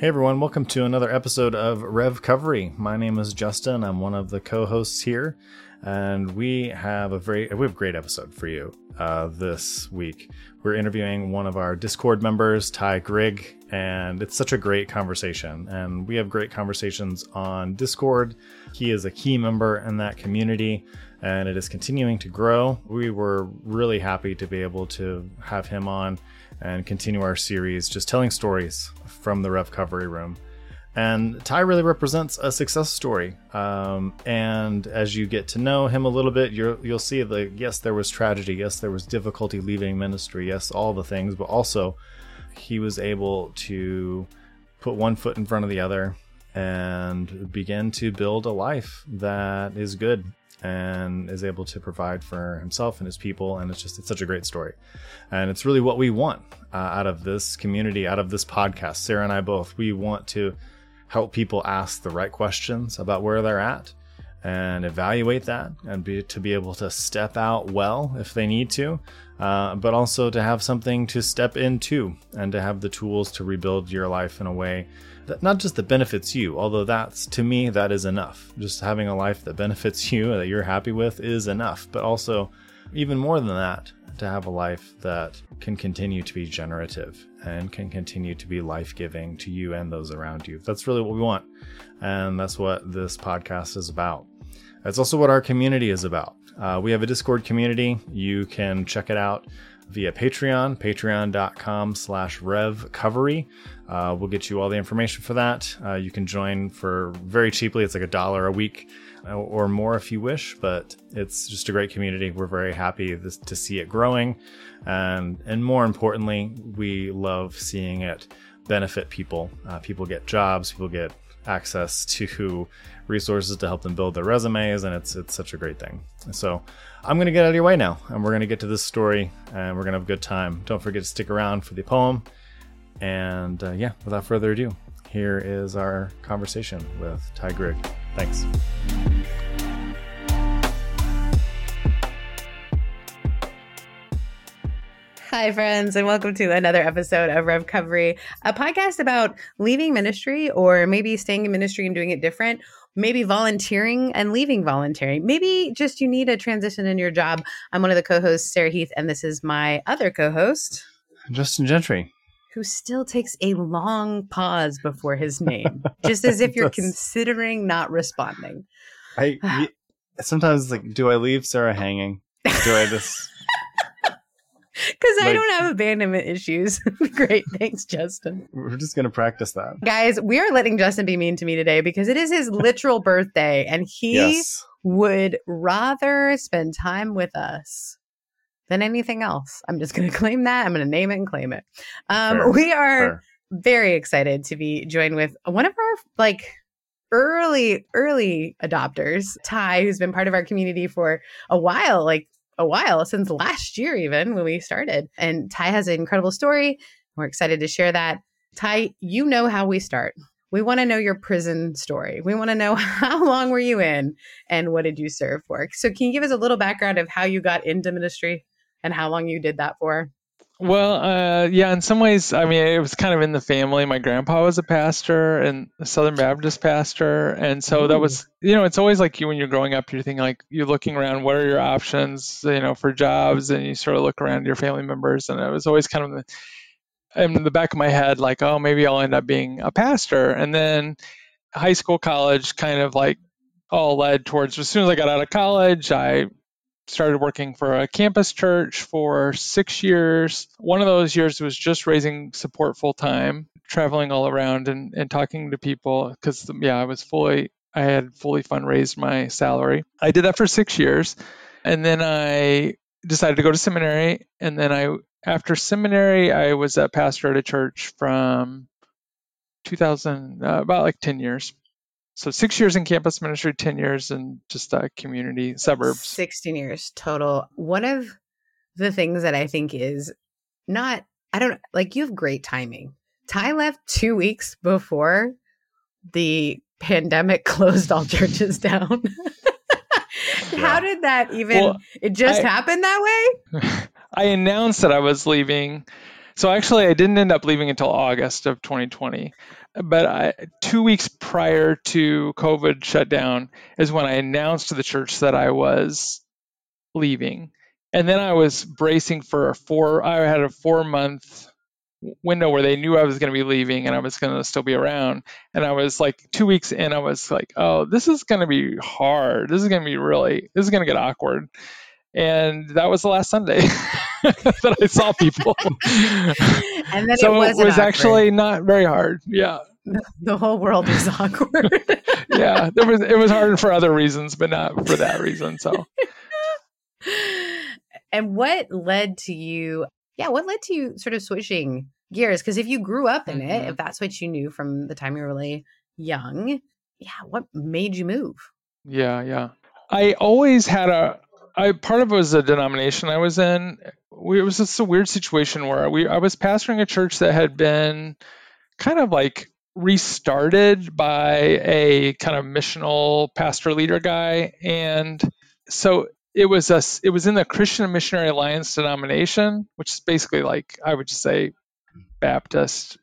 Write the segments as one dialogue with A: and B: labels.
A: Hey everyone, welcome to another episode of REVcovery. My name is Justin. I'm one of the co-hosts here, and we have a very we have a great episode for you uh, this week. We're interviewing one of our Discord members, Ty Grigg, and it's such a great conversation. And we have great conversations on Discord. He is a key member in that community, and it is continuing to grow. We were really happy to be able to have him on and continue our series just telling stories from the REVcovery Room. And Ty really represents a success story. Um, and as you get to know him a little bit, you will see that yes, there was tragedy. Yes, there was difficulty leaving ministry. Yes, all the things. But also, he was able to put one foot in front of the other and begin to build a life that is good and is able to provide for himself and his people and it's just it's such a great story. And it's really what we want uh, out of this community out of this podcast. Sarah and i both we want to help people ask the right questions about where they're at and evaluate that and be to be able to step out well if they need to uh, but also to have something to step into and to have the tools to rebuild your life in a way that not just that benefits you, although that's to me that is enough. Just having a life that benefits you that you're happy with is enough. But also, even more than that, to have a life that can continue to be generative and can continue to be life giving to you and those around you. That's really what we want. And that's what this podcast is about. That's also what our community is about. Uh, we have a Discord community. You can check it out via Patreon, patreon.com slash revcovery. Uh, we'll get you all the information for that. Uh, you can join for very cheaply. It's like a dollar a week uh, or more if you wish, but it's just a great community. We're very happy this, to see it growing. And, and more importantly, we love seeing it benefit people. Uh, people get jobs, people get access to resources to help them build their resumes, and it's it's such a great thing. So I'm gonna get out of your way now, and we're gonna get to this story, and we're gonna have a good time. Don't forget to stick around for the poem, and uh, yeah, without further ado, here is our conversation with Ty Grigg. Thanks.
B: Hi, friends, and welcome to another episode of REVcovery, a podcast about leaving ministry or maybe staying in ministry and doing it different, maybe volunteering and leaving voluntary. Maybe just you need a transition in your job. I'm one of the co hosts, Sarah Heath, and this is my other co host,
A: Justin Gentry.
B: Who still takes a long pause before his name, just as if you're considering not responding.
A: I sometimes like, do I leave Sarah hanging? Do I just
B: because like, I don't have abandonment issues. Great. Thanks, Justin.
A: We're just going to practice that.
B: Guys, we are letting Justin be mean to me today because it is his literal birthday and he yes. would rather spend time with us than anything else. I'm just going to claim that. I'm going to name it and claim it. Um, Fair. we are Fair. very excited to be joined with one of our like early early adopters ty who's been part of our community for a while like a while since last year, even when we started. And Ty has an incredible story. We're excited to share that. Ty, you know how we start. We want to know your prison story. We want to know how long were you in and what did you serve for? So, can you give us a little background of how you got into ministry and how long you did that for?
C: Well, uh, yeah, in some ways, I mean, it was kind of in the family. My grandpa was a pastor and a Southern Baptist pastor. And so that was, you know, it's always like you when you're growing up, you're thinking like you're looking around, what are your options, you know, for jobs? And you sort of look around your family members. And it was always kind of in the back of my head, like, oh, maybe I'll end up being a pastor. And then high school, college kind of like all led towards, as soon as I got out of college, I started working for a campus church for six years. One of those years was just raising support full time, traveling all around and, and talking to people because, yeah, I was fully, I had fully fundraised my salary. I did that for six years. And then I decided to go to seminary. And then I, after seminary, I was a pastor at a church from 2000, uh, about like 10 years. So six years in campus ministry, 10 years in just uh, community suburbs.
B: 16 years total. One of the things that I think is not, I don't like you have great timing. Ty left two weeks before the pandemic closed all churches down. How did that even, well, it just I, happened that way?
C: I announced that I was leaving. So actually, I didn't end up leaving until August of 2020 but I, two weeks prior to COVID shutdown is when I announced to the church that I was leaving. And then I was bracing for a four, I had a four month window where they knew I was going to be leaving and I was going to still be around. And I was like, two weeks in, I was like, oh, this is going to be hard. This is going to be really, this is going to get awkward. And that was the last Sunday that I saw people.
B: and then
C: so
B: it,
C: it was actually not very hard. Yeah.
B: The whole world was awkward.
C: yeah, there was it was hard for other reasons, but not for that reason. So
B: And what led to you yeah, what led to you sort of switching gears? Because if you grew up in mm-hmm. it, if that's what you knew from the time you were really young, yeah, what made you move?
C: Yeah, yeah. I always had a I part of it was a denomination I was in. We, it was just a weird situation where we I was pastoring a church that had been kind of like restarted by a kind of missional pastor leader guy, and so it was a it was in the Christian Missionary Alliance denomination, which is basically like I would just say Baptist.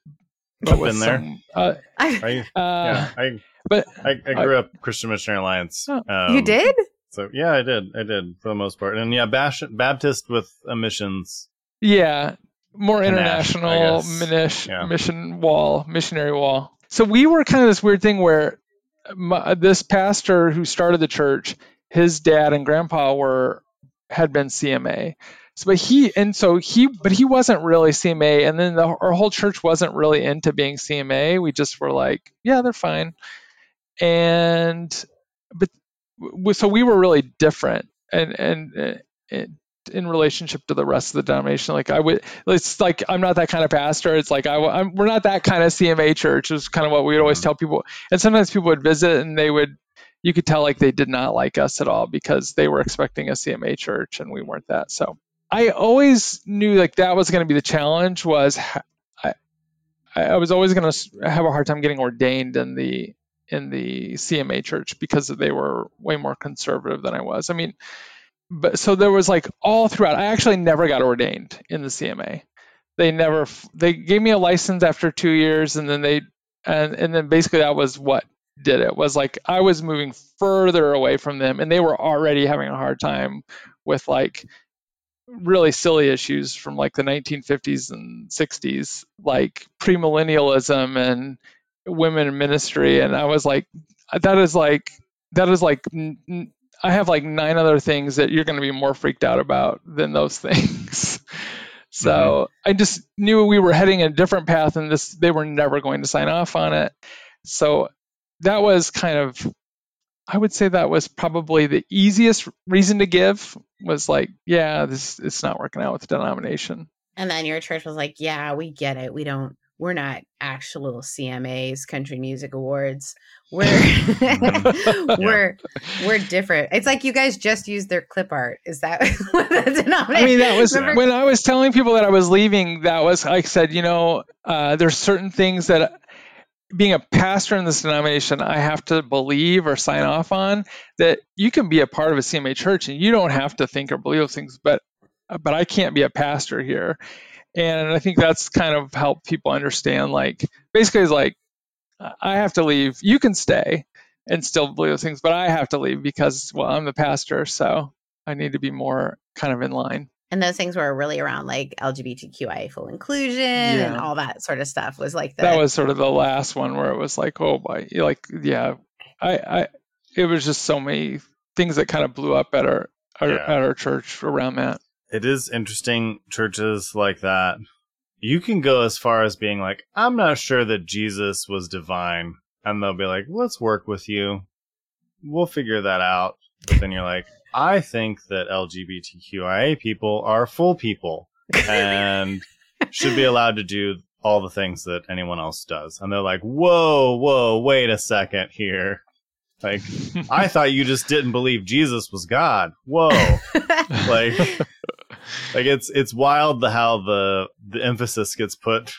A: But been there. Some, uh, I, uh, yeah, I, but I, I grew up Christian Missionary Alliance.
B: Um, you did?
A: So yeah, I did. I did for the most part, and yeah, Bash- Baptist with emissions.
C: Yeah, more international minish, yeah. mission wall, missionary wall. So we were kind of this weird thing where my, uh, this pastor who started the church, his dad and grandpa were had been CMA. So, but he and so he, but he wasn't really CMA, and then the, our whole church wasn't really into being CMA. We just were like, yeah, they're fine. And but so we were really different and and, and in relationship to the rest of the denomination. Like i would it's like i'm not that kind of pastor. It's like I, I'm, we're not that kind of cma church is kind of what we would always mm-hmm. tell people. And sometimes people would visit and they would you could tell like they did not like us at all because they were expecting a cma church and we weren't that. So i always knew like that was going to be the challenge was i i was always going to have a hard time getting ordained in the in the CMA church because they were way more conservative than I was. I mean, but so there was like all throughout. I actually never got ordained in the CMA. They never they gave me a license after 2 years and then they and and then basically that was what did it. Was like I was moving further away from them and they were already having a hard time with like really silly issues from like the 1950s and 60s like premillennialism and women in ministry and i was like that is like that is like i have like nine other things that you're going to be more freaked out about than those things. So mm-hmm. i just knew we were heading a different path and this they were never going to sign off on it. So that was kind of i would say that was probably the easiest reason to give was like yeah this it's not working out with the denomination.
B: And then your church was like yeah we get it. We don't we're not actual CMAs, Country Music Awards. We're we're we're different. It's like you guys just used their clip art. Is that what the denominator?
C: I mean, that was Remember? when I was telling people that I was leaving. That was I said, you know, uh, there's certain things that being a pastor in this denomination, I have to believe or sign off on that you can be a part of a CMA church and you don't have to think or believe those things, but but I can't be a pastor here and I think that's kind of helped people understand. Like basically, it's like I have to leave. You can stay and still believe those things, but I have to leave because well, I'm the pastor, so I need to be more kind of in line.
B: And those things were really around like LGBTQI full inclusion yeah. and all that sort of stuff. Was like the-
C: that was sort of the last one where it was like, oh my, like yeah, I, I, it was just so many things that kind of blew up at our our, yeah. at our church around that.
A: It is interesting churches like that. You can go as far as being like, I'm not sure that Jesus was divine, and they'll be like, let's work with you. We'll figure that out. But then you're like, I think that LGBTQIA people are full people and should be allowed to do all the things that anyone else does. And they're like, whoa, whoa, wait a second here. Like, I thought you just didn't believe Jesus was God. Whoa. like, like it's it's wild the how the the emphasis gets put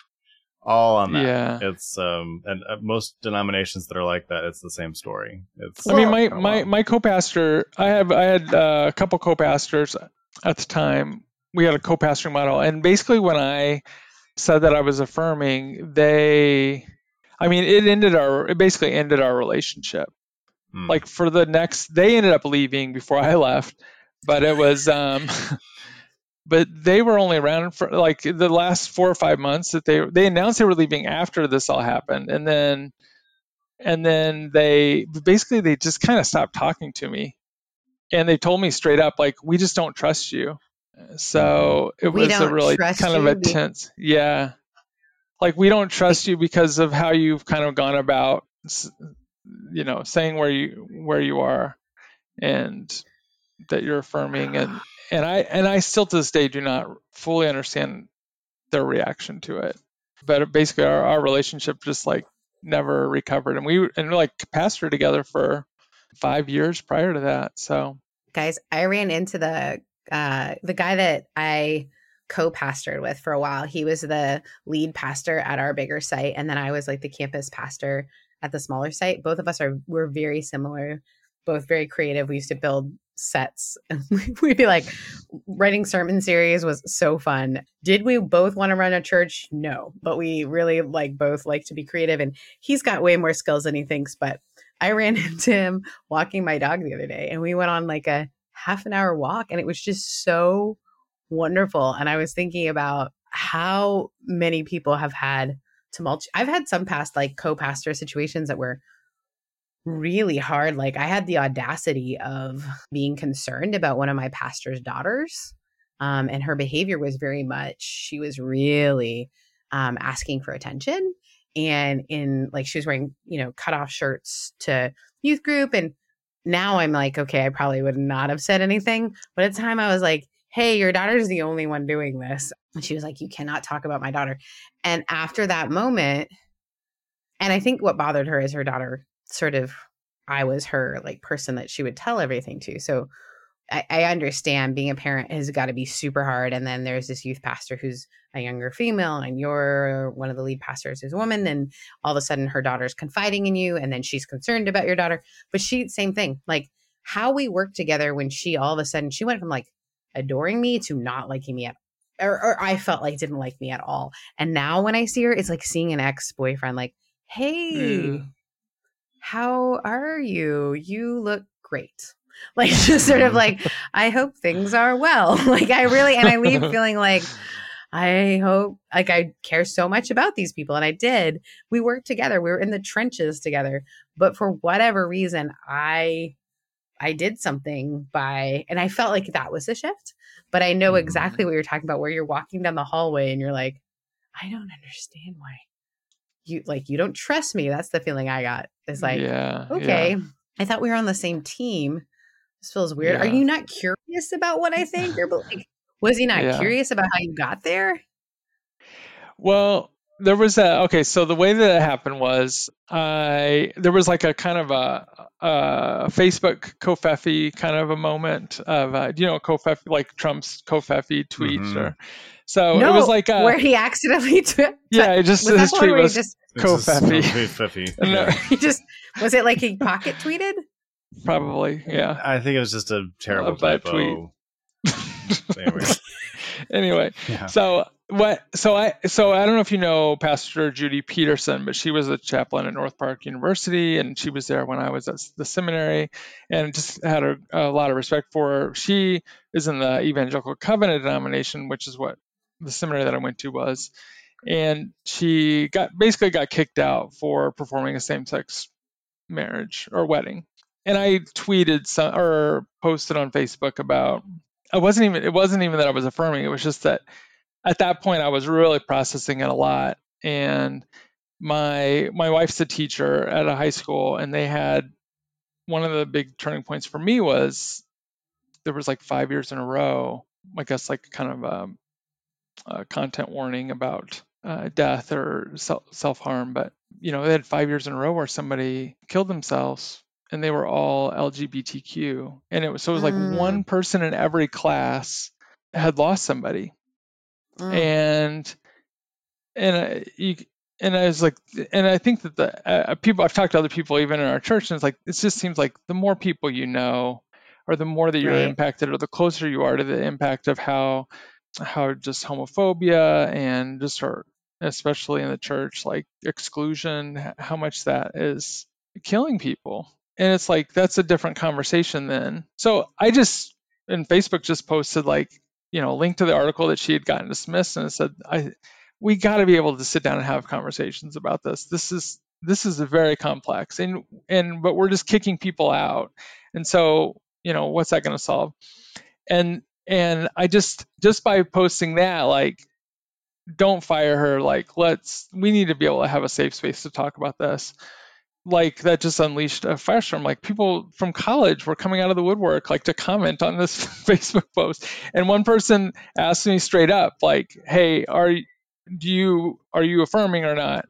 A: all on that. Yeah. It's um and uh, most denominations that are like that, it's the same story. It's.
C: I mean, my my my co-pastor, I have I had uh, a couple co-pastors at the time. We had a co-pastoring model, and basically when I said that I was affirming, they, I mean, it ended our it basically ended our relationship. Hmm. Like for the next, they ended up leaving before I left, but it was um but they were only around for like the last four or five months that they they announced they were leaving after this all happened. And then and then they basically they just kind of stopped talking to me. And they told me straight up like we just don't trust you. So it we was a really kind of a tense yeah. Like we don't trust you because of how you've kind of gone about you know saying where you where you are and that you're affirming and and I and I still to this day do not fully understand their reaction to it. But basically, our, our relationship just like never recovered, and we and like pastored together for five years prior to that. So,
B: guys, I ran into the uh, the guy that I co-pastored with for a while. He was the lead pastor at our bigger site, and then I was like the campus pastor at the smaller site. Both of us are we're very similar, both very creative. We used to build sets. We'd be like, writing sermon series was so fun. Did we both want to run a church? No, but we really like both like to be creative. And he's got way more skills than he thinks. But I ran into him walking my dog the other day, and we went on like a half an hour walk, and it was just so wonderful. And I was thinking about how many people have had tumult. I've had some past like co-pastor situations that were really hard. Like I had the audacity of being concerned about one of my pastor's daughters. Um, and her behavior was very much, she was really um, asking for attention. And in like, she was wearing, you know, cut off shirts to youth group. And now I'm like, okay, I probably would not have said anything. But at the time I was like, hey, your daughter's the only one doing this. And she was like, you cannot talk about my daughter. And after that moment, and I think what bothered her is her daughter sort of I was her like person that she would tell everything to. So I, I understand being a parent has got to be super hard. And then there's this youth pastor who's a younger female, and you're one of the lead pastors is a woman, and all of a sudden her daughter's confiding in you, and then she's concerned about your daughter. But she, same thing, like how we work together when she all of a sudden she went from like adoring me to not liking me at or, or I felt like didn't like me at all. And now when I see her, it's like seeing an ex boyfriend. Like, hey, mm how are you? You look great. Like just sort of like, I hope things are well. like I really, and I leave feeling like, I hope, like I care so much about these people. And I did. We worked together. We were in the trenches together. But for whatever reason, I, I did something by, and I felt like that was a shift. But I know exactly mm-hmm. what you're talking about, where you're walking down the hallway and you're like, I don't understand why you like you don't trust me. That's the feeling I got. It's like, yeah, okay, yeah. I thought we were on the same team. This feels weird. Yeah. Are you not curious about what I think? Or like, was he not curious about how you got there?
C: Well, there was a okay. So the way that it happened was I there was like a kind of a, a Facebook covfefe kind of a moment of uh, you know covfefe like Trump's covfefe tweets mm-hmm. or so no, it was like
B: a, where he accidentally t-
C: yeah, it just his tweet was just
A: covfefe.
B: no, he just was it like he pocket tweeted?
C: Probably, yeah.
A: I think it was just a terrible a typo.
C: tweet. anyway, anyway yeah. so what so i so i don't know if you know pastor judy peterson but she was a chaplain at north park university and she was there when i was at the seminary and just had a, a lot of respect for her. She is in the evangelical covenant denomination which is what the seminary that i went to was and she got basically got kicked out for performing a same-sex marriage or wedding. And I tweeted some or posted on Facebook about I wasn't even it wasn't even that I was affirming it was just that at that point I was really processing it a lot and my my wife's a teacher at a high school and they had one of the big turning points for me was there was like five years in a row I guess like kind of a, a content warning about uh, death or self harm but you know they had five years in a row where somebody killed themselves and they were all LGBTQ. And it was so it was like mm. one person in every class had lost somebody. Mm. And and uh, you, and I was like, and I think that the uh, people I've talked to other people even in our church, and it's like it just seems like the more people you know, or the more that you're right. impacted, or the closer you are to the impact of how how just homophobia and just our especially in the church like exclusion how much that is killing people and it's like that's a different conversation then so i just and facebook just posted like you know a link to the article that she had gotten dismissed and said i we got to be able to sit down and have conversations about this. This is this is very complex and and but we're just kicking people out. And so you know what's that going to solve? And and i just just by posting that like don't fire her. Like let's we need to be able to have a safe space to talk about this like that just unleashed a firestorm. Like people from college were coming out of the woodwork, like to comment on this Facebook post. And one person asked me straight up, like, "Hey, are do you are you affirming or not?"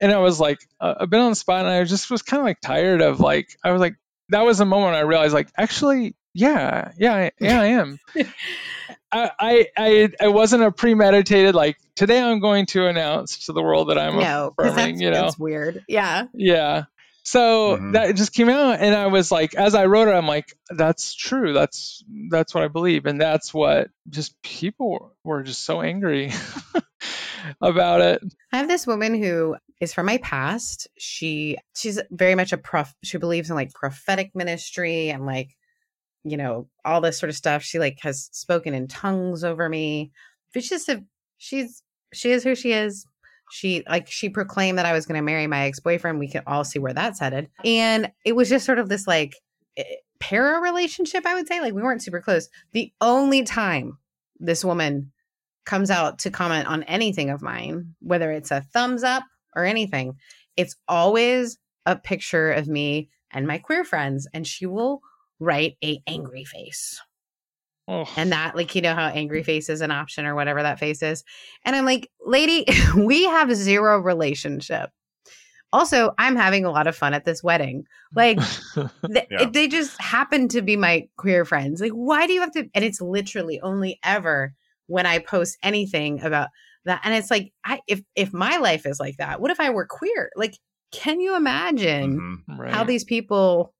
C: And I was like, uh, a bit on the spot, and I just was kind of like tired of like, I was like, that was a moment I realized, like, actually, yeah, yeah, yeah, I am. I, I I wasn't a premeditated like today I'm going to announce to the world that I'm no, affirming. you know,
B: that's weird. Yeah.
C: Yeah. So mm-hmm. that just came out, and I was like, as I wrote it, I'm like, that's true. That's that's what I believe, and that's what just people were just so angry about it.
B: I have this woman who is from my past. She she's very much a prof. She believes in like prophetic ministry and like you know all this sort of stuff. She like has spoken in tongues over me. But she's just a she's she is who she is she like she proclaimed that I was going to marry my ex-boyfriend. We can all see where that's headed. And it was just sort of this like eh, para relationship, I would say. Like we weren't super close. The only time this woman comes out to comment on anything of mine, whether it's a thumbs up or anything, it's always a picture of me and my queer friends and she will write a angry face. And that, like, you know how angry face is an option or whatever that face is. And I'm like, lady, we have zero relationship. Also, I'm having a lot of fun at this wedding. Like, th- yeah. they just happen to be my queer friends. Like, why do you have to? And it's literally only ever when I post anything about that. And it's like, I, if if my life is like that, what if I were queer? Like, can you imagine mm-hmm. right. how these people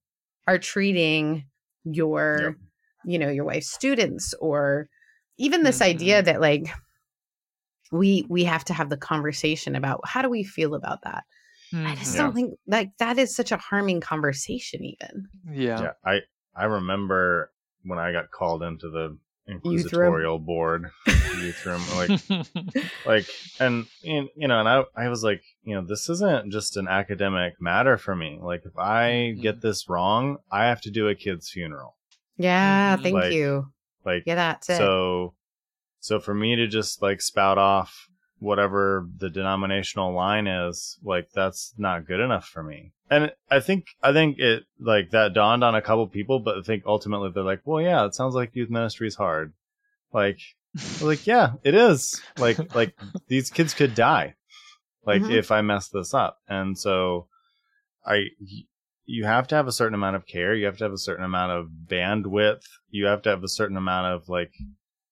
B: are treating your yep you know your wife's students or even this mm-hmm. idea that like we we have to have the conversation about how do we feel about that mm-hmm. i just yeah. don't think like that is such a harming conversation even
C: yeah.
A: yeah i i remember when i got called into the inquisitorial board youth room like like and you know and I, I was like you know this isn't just an academic matter for me like if i mm-hmm. get this wrong i have to do a kid's funeral
B: yeah, mm-hmm. thank
A: like,
B: you.
A: Like
B: yeah, that's it.
A: So, so for me to just like spout off whatever the denominational line is, like that's not good enough for me. And I think I think it like that dawned on a couple people, but I think ultimately they're like, well, yeah, it sounds like youth ministry is hard. Like, like yeah, it is. Like like these kids could die, like mm-hmm. if I mess this up, and so I you have to have a certain amount of care. You have to have a certain amount of bandwidth. You have to have a certain amount of like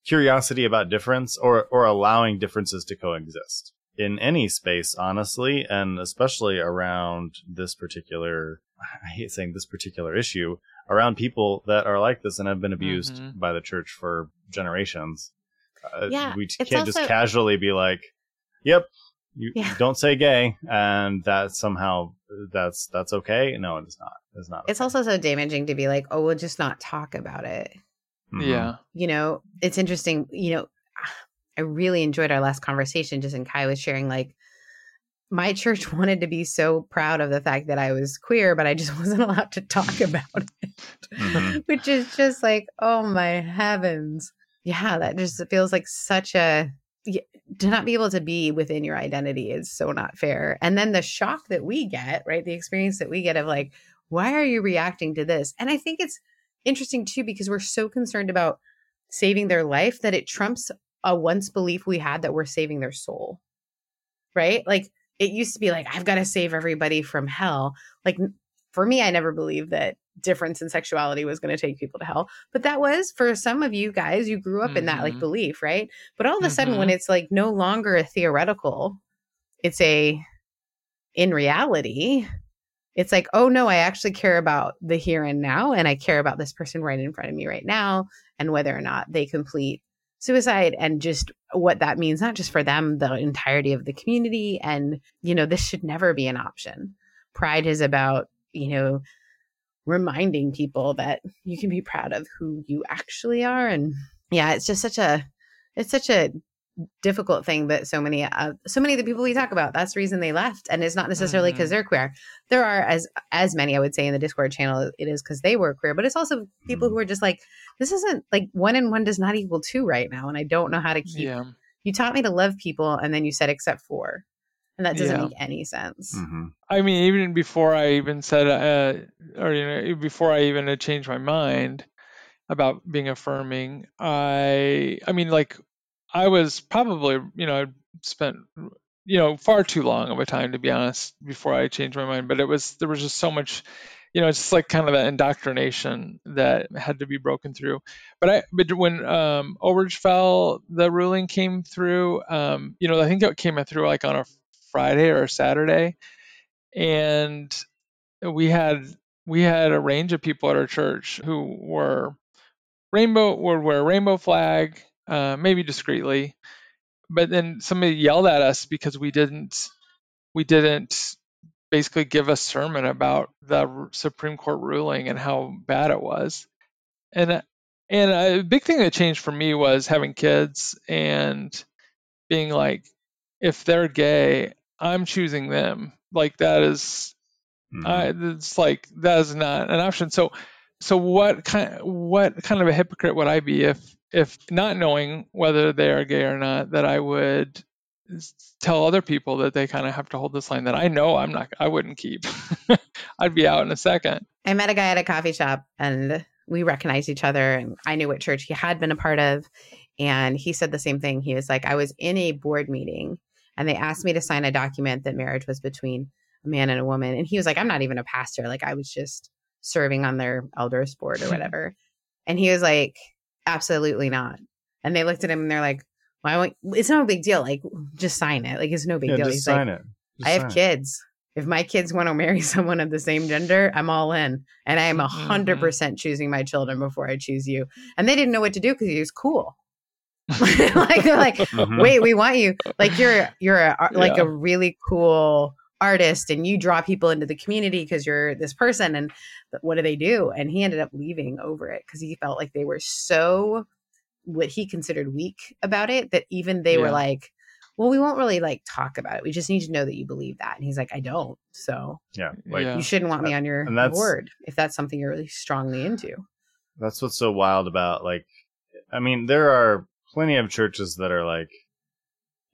A: curiosity about difference or, or allowing differences to coexist in any space, honestly, and especially around this particular, I hate saying this particular issue, around people that are like this and have been abused mm-hmm. by the church for generations. Uh, yeah, we can't also- just casually be like, yep, you yeah. don't say gay and that somehow that's that's okay no it's not it's not
B: it's also so damaging to be like oh we'll just not talk about it
C: mm-hmm. yeah
B: you know it's interesting you know i really enjoyed our last conversation just and kai was sharing like my church wanted to be so proud of the fact that I was queer, but I just wasn't allowed to talk about it, mm-hmm. which is just like, oh my heavens. Yeah, that just feels like such a to not be able to be within your identity is so not fair. And then the shock that we get, right? The experience that we get of like, why are you reacting to this? And I think it's interesting too because we're so concerned about saving their life that it trumps a once belief we had that we're saving their soul. Right? Like it used to be like I've got to save everybody from hell. Like for me I never believed that difference in sexuality was going to take people to hell. But that was for some of you guys, you grew up mm-hmm. in that like mm-hmm. belief, right? But all of a mm-hmm. sudden when mm-hmm. it's like no longer a theoretical, it's a in reality, it's like, oh no, I actually care about the here and now, and I care about this person right in front of me right now, and whether or not they complete suicide and just what that means, not just for them, the entirety of the community. And, you know, this should never be an option. Pride is about, you know, reminding people that you can be proud of who you actually are. And yeah, it's just such a, it's such a difficult thing that so many uh, so many of the people we talk about that's the reason they left and it's not necessarily because mm-hmm. they're queer there are as as many i would say in the discord channel it is because they were queer but it's also people mm-hmm. who are just like this isn't like one and one does not equal two right now and i don't know how to keep yeah. you taught me to love people and then you said except for and that doesn't yeah. make any sense
C: mm-hmm. i mean even before i even said uh, or you know before i even had changed my mind about being affirming i i mean like I was probably, you know, I spent, you know, far too long of a time to be honest before I changed my mind. But it was there was just so much, you know, it's just like kind of that indoctrination that had to be broken through. But I, but when um, Obergefell, the ruling came through, um, you know, I think it came through like on a Friday or a Saturday, and we had we had a range of people at our church who were rainbow would wear a rainbow flag uh, maybe discreetly. But then somebody yelled at us because we didn't we didn't basically give a sermon about the Supreme Court ruling and how bad it was. And and a big thing that changed for me was having kids and being like, if they're gay, I'm choosing them. Like that is, mm-hmm. I, it's like that is not an option. So so what kind what kind of a hypocrite would I be if if not knowing whether they are gay or not, that I would tell other people that they kind of have to hold this line that I know I'm not, I wouldn't keep. I'd be out in a second.
B: I met a guy at a coffee shop and we recognized each other and I knew what church he had been a part of. And he said the same thing. He was like, I was in a board meeting and they asked me to sign a document that marriage was between a man and a woman. And he was like, I'm not even a pastor. Like I was just serving on their elders board or whatever. and he was like, absolutely not. And they looked at him and they're like, why won't, it's no big deal. Like, just sign it. Like, it's no big yeah, deal.
A: Just
B: He's
A: sign
B: like,
A: it.
B: Just I have kids. It. If my kids want to marry someone of the same gender, I'm all in. And I am a hundred mm-hmm. percent choosing my children before I choose you. And they didn't know what to do because he was cool. like they're like, mm-hmm. wait, we want you. Like you're you're a, like yeah. a really cool artist and you draw people into the community because you're this person and what do they do? And he ended up leaving over it because he felt like they were so what he considered weak about it that even they yeah. were like well we won't really like talk about it. We just need to know that you believe that. And he's like i don't. So
A: yeah
B: like you shouldn't want me on your board if that's something you're really strongly into.
A: That's what's so wild about like i mean there are plenty of churches that are like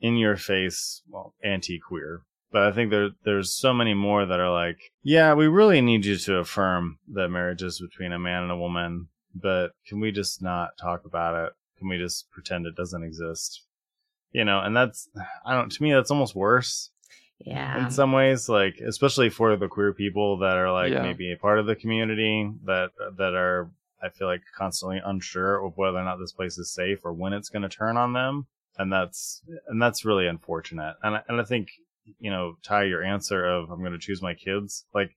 A: in your face well anti-queer but I think there there's so many more that are like, yeah, we really need you to affirm that marriage is between a man and a woman, but can we just not talk about it? Can we just pretend it doesn't exist? You know, and that's I don't to me that's almost worse.
B: Yeah.
A: In some ways, like especially for the queer people that are like yeah. maybe a part of the community that that are I feel like constantly unsure of whether or not this place is safe or when it's going to turn on them and that's and that's really unfortunate. And I, and I think you know, Ty your answer of I'm going to choose my kids. Like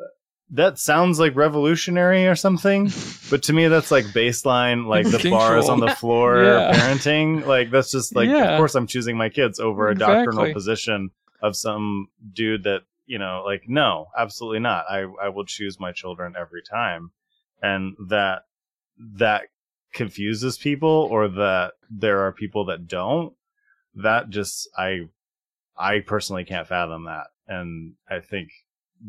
A: uh, that sounds like revolutionary or something, but to me that's like baseline, like the bars on the floor yeah. parenting. Like that's just like, yeah. of course I'm choosing my kids over a exactly. doctrinal position of some dude that you know, like no, absolutely not. I I will choose my children every time, and that that confuses people or that there are people that don't. That just I I personally can't fathom that. And I think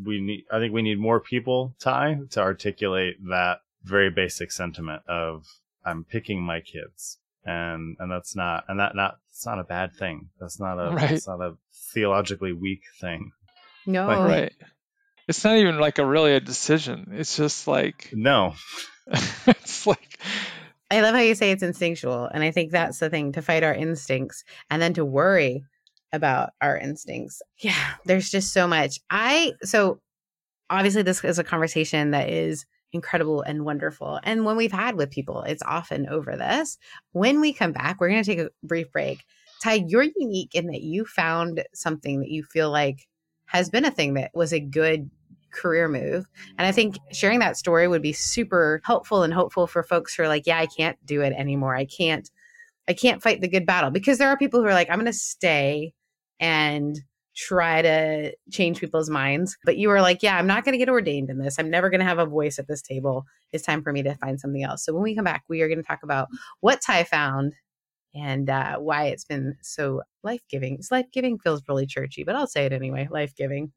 A: we need, I think we need more people, Ty, to articulate that very basic sentiment of I'm picking my kids. And, and that's not, and that not, it's not a bad thing. That's not a, right. it's not a theologically weak thing.
B: No.
C: Like, right. It's not even like a really a decision. It's just like,
A: no,
C: it's like,
B: I love how you say it's instinctual. And I think that's the thing to fight our instincts and then to worry about our instincts. Yeah, there's just so much. I, so obviously, this is a conversation that is incredible and wonderful. And when we've had with people, it's often over this. When we come back, we're going to take a brief break. Ty, you're unique in that you found something that you feel like has been a thing that was a good career move. And I think sharing that story would be super helpful and hopeful for folks who are like, yeah, I can't do it anymore. I can't, I can't fight the good battle because there are people who are like, I'm going to stay and try to change people's minds. But you were like, yeah, I'm not going to get ordained in this. I'm never going to have a voice at this table. It's time for me to find something else. So when we come back, we are going to talk about what Ty found and uh, why it's been so life giving. It's life giving feels really churchy, but I'll say it anyway life giving.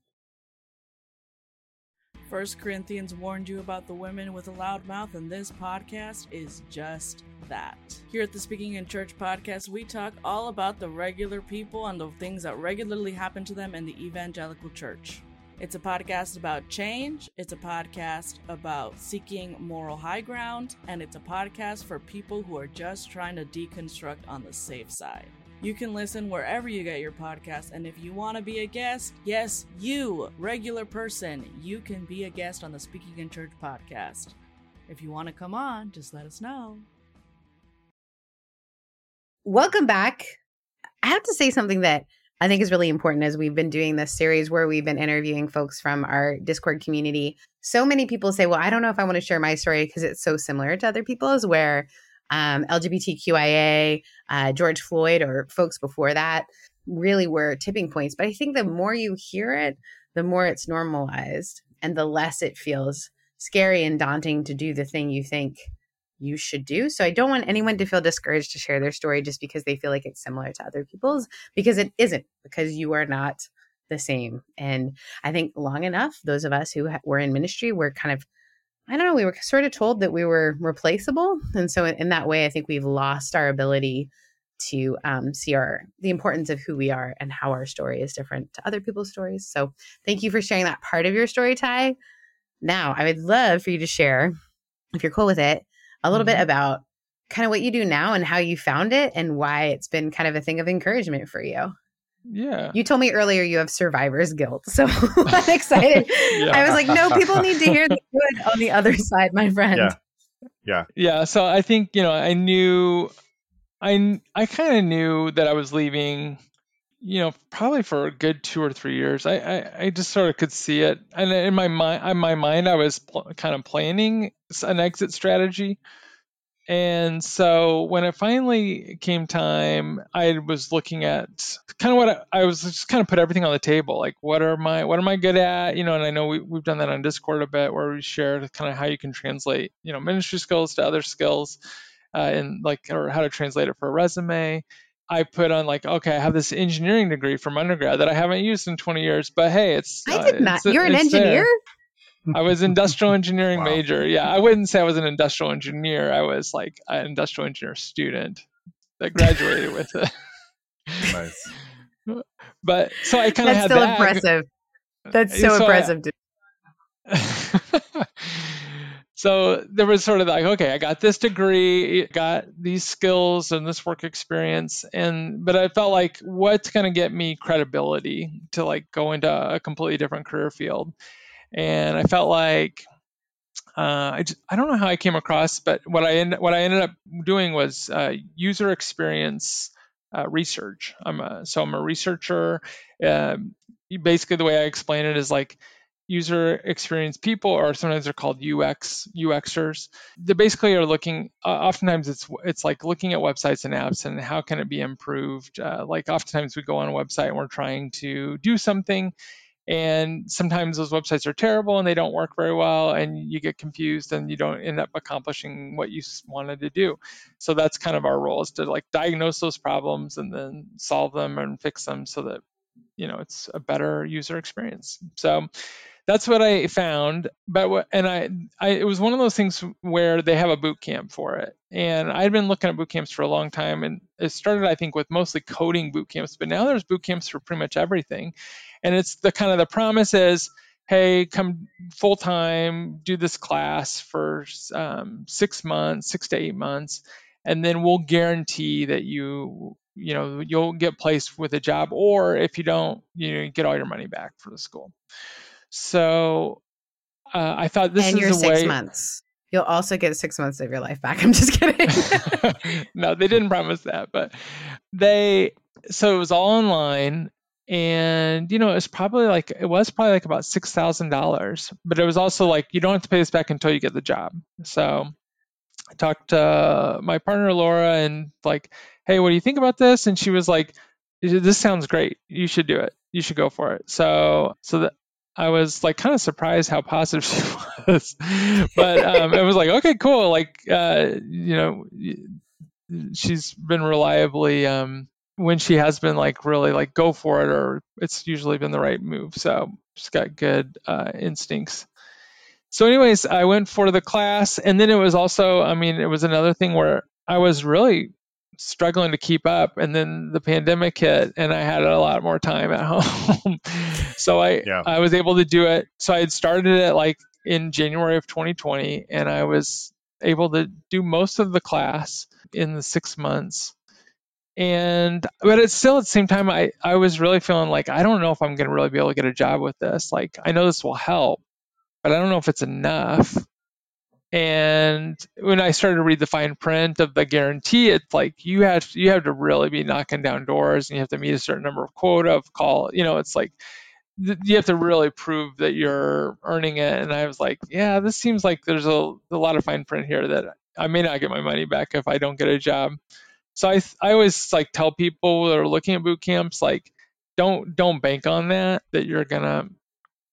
D: First Corinthians warned you about the women with a loud mouth, and this podcast is just that. Here at the Speaking in Church podcast, we talk all about the regular people and the things that regularly happen to them in the evangelical church. It's a podcast about change, it's a podcast about seeking moral high ground, and it's a podcast for people who are just trying to deconstruct on the safe side. You can listen wherever you get your podcast. And if you want to be a guest, yes, you, regular person, you can be a guest on the Speaking in Church podcast. If you want to come on, just let us know.
B: Welcome back. I have to say something that I think is really important as we've been doing this series where we've been interviewing folks from our Discord community. So many people say, Well, I don't know if I want to share my story because it's so similar to other people's, where um, LGBTQIA, uh, George Floyd, or folks before that really were tipping points. But I think the more you hear it, the more it's normalized and the less it feels scary and daunting to do the thing you think you should do. So I don't want anyone to feel discouraged to share their story just because they feel like it's similar to other people's, because it isn't, because you are not the same. And I think long enough, those of us who were in ministry were kind of I don't know, we were sort of told that we were replaceable. And so in that way, I think we've lost our ability to um, see our the importance of who we are and how our story is different to other people's stories. So thank you for sharing that part of your story, Ty. Now, I would love for you to share, if you're cool with it, a little mm-hmm. bit about kind of what you do now and how you found it and why it's been kind of a thing of encouragement for you.
C: Yeah.
B: You told me earlier you have survivor's guilt. So I'm excited. yeah. I was like, no, people need to hear the good on the other side, my friend.
A: Yeah. Yeah.
C: Yeah. So I think, you know, I knew, I, I kind of knew that I was leaving, you know, probably for a good two or three years. I, I, I just sort of could see it. And in my mind, in my mind, I was pl- kind of planning an exit strategy. And so when it finally came time, I was looking at kind of what I, I, was just kind of put everything on the table. Like, what are my, what am I good at? You know, and I know we, we've done that on Discord a bit where we share kind of how you can translate, you know, ministry skills to other skills uh, and like, or how to translate it for a resume. I put on like, okay, I have this engineering degree from undergrad that I haven't used in 20 years, but hey, it's.
B: I did uh, not. You're an engineer? There.
C: I was industrial engineering wow. major. Yeah, I wouldn't say I was an industrial engineer. I was like an industrial engineer student that graduated with it.
A: Nice.
C: But so I kind of had
B: still
C: that.
B: impressive. That's uh, so, so impressive.
C: I, so there was sort of like, okay, I got this degree, got these skills and this work experience, and but I felt like what's going to get me credibility to like go into a completely different career field and I felt like uh, I, just, I don't know how I came across, but what I end, what I ended up doing was uh, user experience uh, research. I'm a, so I'm a researcher. Um, basically, the way I explain it is like user experience people, or sometimes they're called UX UXers. They basically are looking. Oftentimes, it's it's like looking at websites and apps and how can it be improved. Uh, like oftentimes, we go on a website and we're trying to do something and sometimes those websites are terrible and they don't work very well and you get confused and you don't end up accomplishing what you wanted to do so that's kind of our role is to like diagnose those problems and then solve them and fix them so that you know it's a better user experience. So that's what I found. But what, and I, I, it was one of those things where they have a boot camp for it, and I'd been looking at boot camps for a long time, and it started, I think, with mostly coding boot camps, but now there's boot camps for pretty much everything, and it's the kind of the promise is, hey, come full time, do this class for um, six months, six to eight months, and then we'll guarantee that you you know you'll get placed with a job or if you don't you know get all your money back for the school so uh, I thought this
B: and
C: is
B: your six
C: way.
B: months. You'll also get six months of your life back. I'm just kidding.
C: no, they didn't promise that, but they. So it was all online, and you know it was probably like it was probably like about six thousand dollars, but it was also like you don't have to pay this back until you get the job. So I talked to my partner Laura and like, hey, what do you think about this? And she was like, this sounds great. You should do it. You should go for it. So so that I was like kind of surprised how positive she was, but um, it was like okay, cool. Like uh, you know, she's been reliably um, when she has been like really like go for it, or it's usually been the right move. So she's got good uh, instincts. So, anyways, I went for the class, and then it was also, I mean, it was another thing where I was really struggling to keep up and then the pandemic hit and i had a lot more time at home so i yeah. i was able to do it so i had started it like in january of 2020 and i was able to do most of the class in the six months and but it's still at the same time i i was really feeling like i don't know if i'm going to really be able to get a job with this like i know this will help but i don't know if it's enough and when I started to read the fine print of the guarantee, it's like you have you have to really be knocking down doors, and you have to meet a certain number of quota of call. You know, it's like you have to really prove that you're earning it. And I was like, yeah, this seems like there's a, a lot of fine print here that I may not get my money back if I don't get a job. So I I always like tell people that are looking at boot camps like don't don't bank on that that you're gonna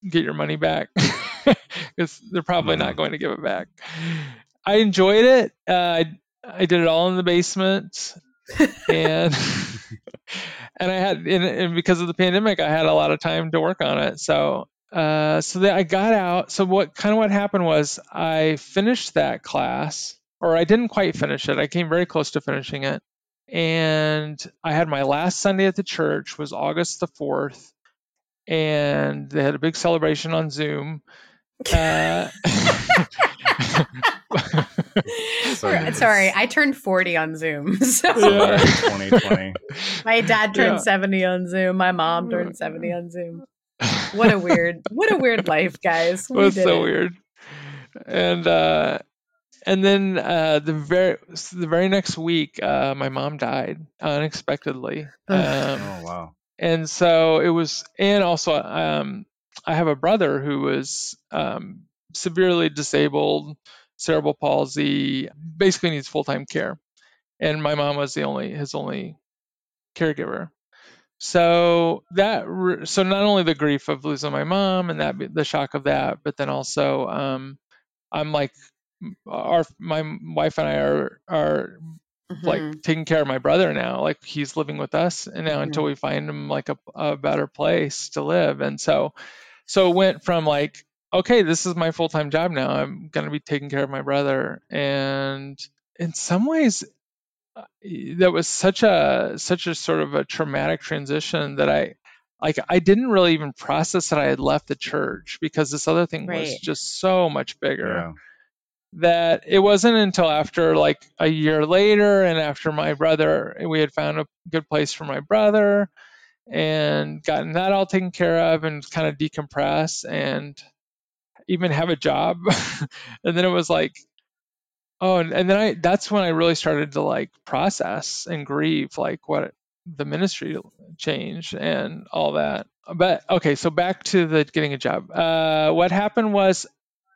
C: get your money back because they're probably not mm-hmm. going to give it back. I enjoyed it. Uh, I I did it all in the basement, and and I had and, and, because of the pandemic, I had a lot of time to work on it. So uh, so that I got out. So what kind of what happened was I finished that class, or I didn't quite finish it. I came very close to finishing it, and I had my last Sunday at the church was August the fourth, and they had a big celebration on Zoom. Uh,
B: sorry, sorry, I turned 40 on Zoom. So. Yeah. 2020. My dad turned yeah. 70 on Zoom. My mom turned 70 on Zoom. What a weird, what a weird life, guys.
C: We was so it. weird. And uh and then uh the very the very next week, uh my mom died unexpectedly. um,
A: oh wow.
C: and so it was and also um, i have a brother who was um, severely disabled cerebral palsy basically needs full-time care. And my mom was the only his only caregiver. So that so not only the grief of losing my mom and that the shock of that but then also um, i'm like our my wife and i are are mm-hmm. like taking care of my brother now. Like he's living with us and now mm-hmm. until we find him like a, a better place to live. And so, so it went from like, okay, this is my full time job now. I'm going to be taking care of my brother. And in some ways, uh, that was such a such a sort of a traumatic transition that I like I didn't really even process that I had left the church because this other thing right. was just so much bigger. That it wasn't until after like a year later and after my brother we had found a good place for my brother and gotten that all taken care of and kind of decompress and even have a job. And then it was like oh and, and then i that's when i really started to like process and grieve like what the ministry changed and all that. But okay so back to the getting a job. Uh, what happened was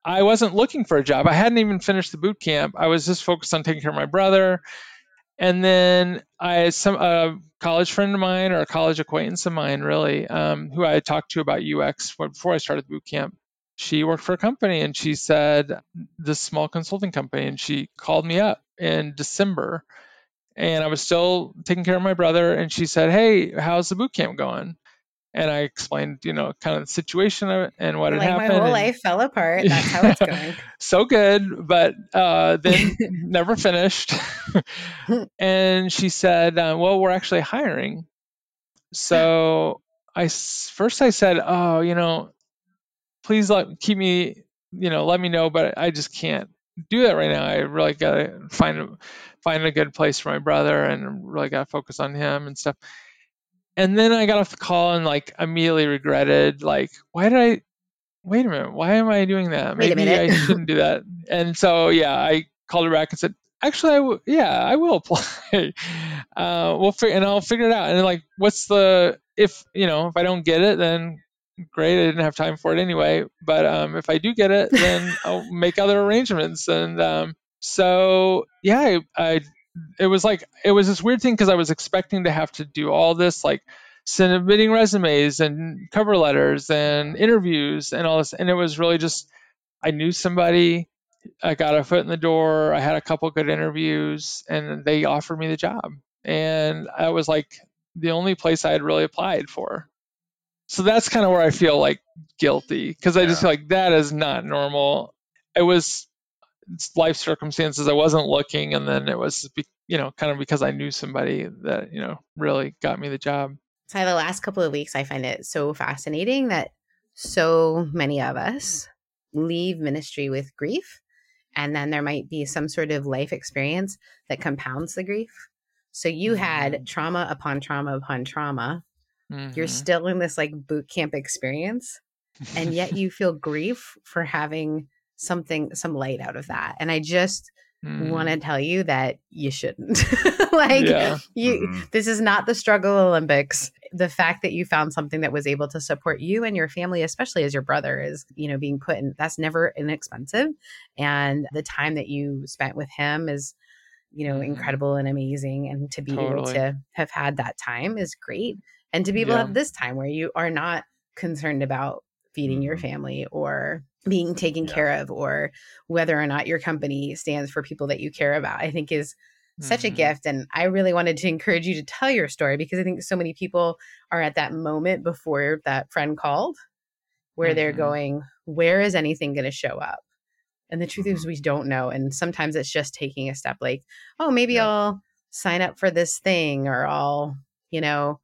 C: I wasn't looking for a job. I hadn't even finished the boot camp. I was just focused on taking care of my brother. And then I some a college friend of mine or a college acquaintance of mine, really, um, who I talked to about UX before I started the boot camp. She worked for a company, and she said this small consulting company, and she called me up in December, and I was still taking care of my brother, and she said, "Hey, how's the boot camp going?" And I explained, you know, kind of the situation and what
B: like
C: had happened.
B: My whole
C: and,
B: life fell apart. That's how it's going.
C: so good, but uh, then never finished. and she said, uh, "Well, we're actually hiring." So I first I said, "Oh, you know, please let keep me, you know, let me know, but I just can't do that right now. I really gotta find find a good place for my brother, and really gotta focus on him and stuff." And then I got off the call and like immediately regretted like why did I wait a minute why am I doing that? Maybe I shouldn't do that. And so yeah I called her back and said actually I w- yeah I will apply. Uh, we'll figure and I'll figure it out. And like what's the if you know if I don't get it then great I didn't have time for it anyway. But um, if I do get it then I'll make other arrangements. And um, so yeah I, I it was like it was this weird thing because I was expecting to have to do all this like submitting resumes and cover letters and interviews and all this and it was really just I knew somebody I got a foot in the door I had a couple good interviews and they offered me the job. And I was like the only place I had really applied for. So that's kind of where I feel like guilty because I yeah. just feel like that is not normal. It was life circumstances. I wasn't looking, and then it was, you know, kind of because I knew somebody that you know really got me the job.
B: So the last couple of weeks, I find it so fascinating that so many of us leave ministry with grief, and then there might be some sort of life experience that compounds the grief. So you mm-hmm. had trauma upon trauma upon trauma. Mm-hmm. You're still in this like boot camp experience, and yet you feel grief for having something some light out of that and i just mm. want to tell you that you shouldn't like yeah. you mm-hmm. this is not the struggle olympics the fact that you found something that was able to support you and your family especially as your brother is you know being put in that's never inexpensive and the time that you spent with him is you know mm. incredible and amazing and to be totally. able to have had that time is great and to be able yeah. to have this time where you are not concerned about feeding your mm-hmm. family or being taken yeah. care of or whether or not your company stands for people that you care about i think is such mm-hmm. a gift and i really wanted to encourage you to tell your story because i think so many people are at that moment before that friend called where mm-hmm. they're going where is anything going to show up and the truth mm-hmm. is we don't know and sometimes it's just taking a step like oh maybe yeah. i'll sign up for this thing or i'll you know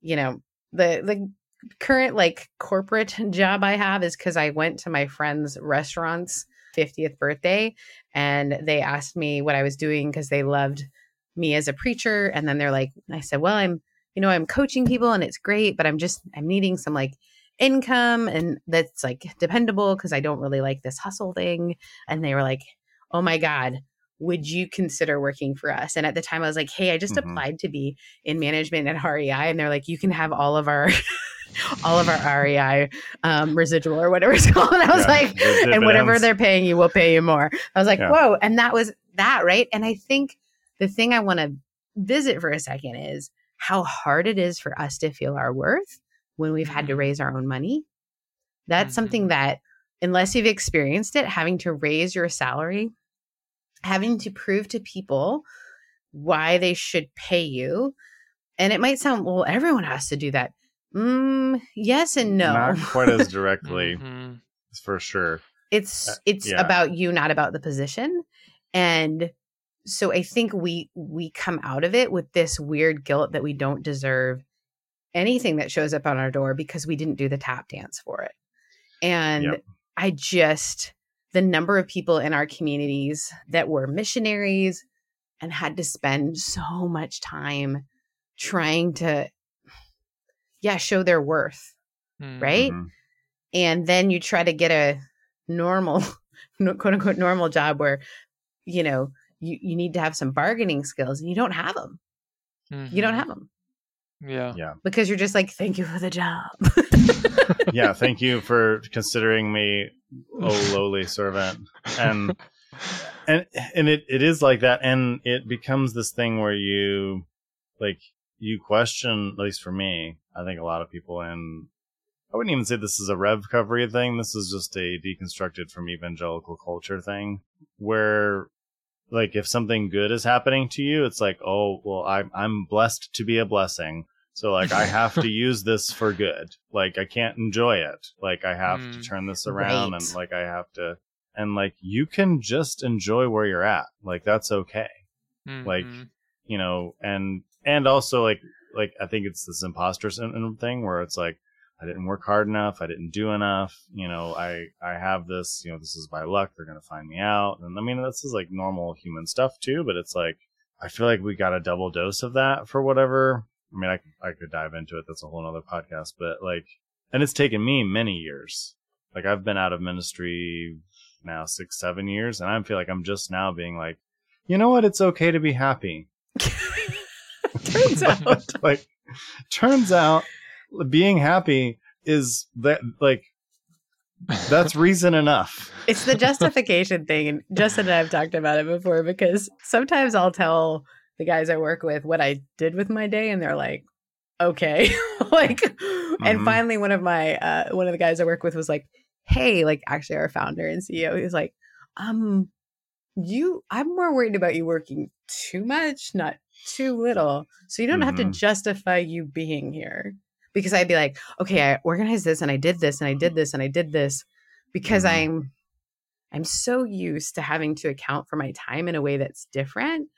B: you know the the current like corporate job I have is because I went to my friend's restaurant's 50th birthday and they asked me what I was doing because they loved me as a preacher. And then they're like, I said, well, I'm, you know, I'm coaching people and it's great, but I'm just, I'm needing some like income and that's like dependable because I don't really like this hustle thing. And they were like, oh my God, would you consider working for us? And at the time I was like, hey, I just mm-hmm. applied to be in management at REI. And they're like, you can have all of our all of our REI um, residual or whatever it's called. And I was yeah, like, and whatever they're paying you, we'll pay you more. I was like, yeah. whoa. And that was that, right? And I think the thing I want to visit for a second is how hard it is for us to feel our worth when we've had to mm-hmm. raise our own money. That's mm-hmm. something that, unless you've experienced it, having to raise your salary, having to prove to people why they should pay you. And it might sound, well, everyone has to do that. Mm, yes and no.
A: Not quite as directly, mm-hmm. for sure.
B: It's uh, it's yeah. about you, not about the position. And so I think we we come out of it with this weird guilt that we don't deserve anything that shows up on our door because we didn't do the tap dance for it. And yep. I just the number of people in our communities that were missionaries and had to spend so much time trying to yeah, show their worth, mm-hmm. right? And then you try to get a normal, quote unquote, normal job where, you know, you, you need to have some bargaining skills and you don't have them. Mm-hmm. You don't mm-hmm. have them.
C: Yeah.
A: Yeah.
B: Because you're just like, thank you for the job.
A: yeah. Thank you for considering me a lowly servant. And, and, and it, it is like that. And it becomes this thing where you, like, you question, at least for me, I think a lot of people in I wouldn't even say this is a REVcovery thing. This is just a deconstructed from evangelical culture thing where like if something good is happening to you, it's like, oh well I'm I'm blessed to be a blessing. So like I have to use this for good. Like I can't enjoy it. Like I have mm. to turn this around right. and like I have to and like you can just enjoy where you're at. Like that's okay. Mm-hmm. Like you know, and and also like like I think it's this imposter syndrome thing where it's like I didn't work hard enough, I didn't do enough, you know, I I have this, you know, this is by luck, they're gonna find me out. And I mean this is like normal human stuff too, but it's like I feel like we got a double dose of that for whatever. I mean I I could dive into it, that's a whole other podcast, but like and it's taken me many years. Like I've been out of ministry now six, seven years, and I feel like I'm just now being like, you know what, it's okay to be happy
B: turns out,
A: like, turns out, being happy is that like that's reason enough.
B: It's the justification thing, and Justin and I have talked about it before because sometimes I'll tell the guys I work with what I did with my day, and they're like, "Okay," like. Mm-hmm. And finally, one of my uh, one of the guys I work with was like, "Hey," like actually our founder and CEO, he was like, "Um, you, I'm more worried about you working too much, not too little. So you don't mm-hmm. have to mm-hmm. justify you being here. Because I'd be like, okay, I organized this and I did this and I did this and I did this because mm-hmm. I'm I'm so used to having to account for my time in a way that's different.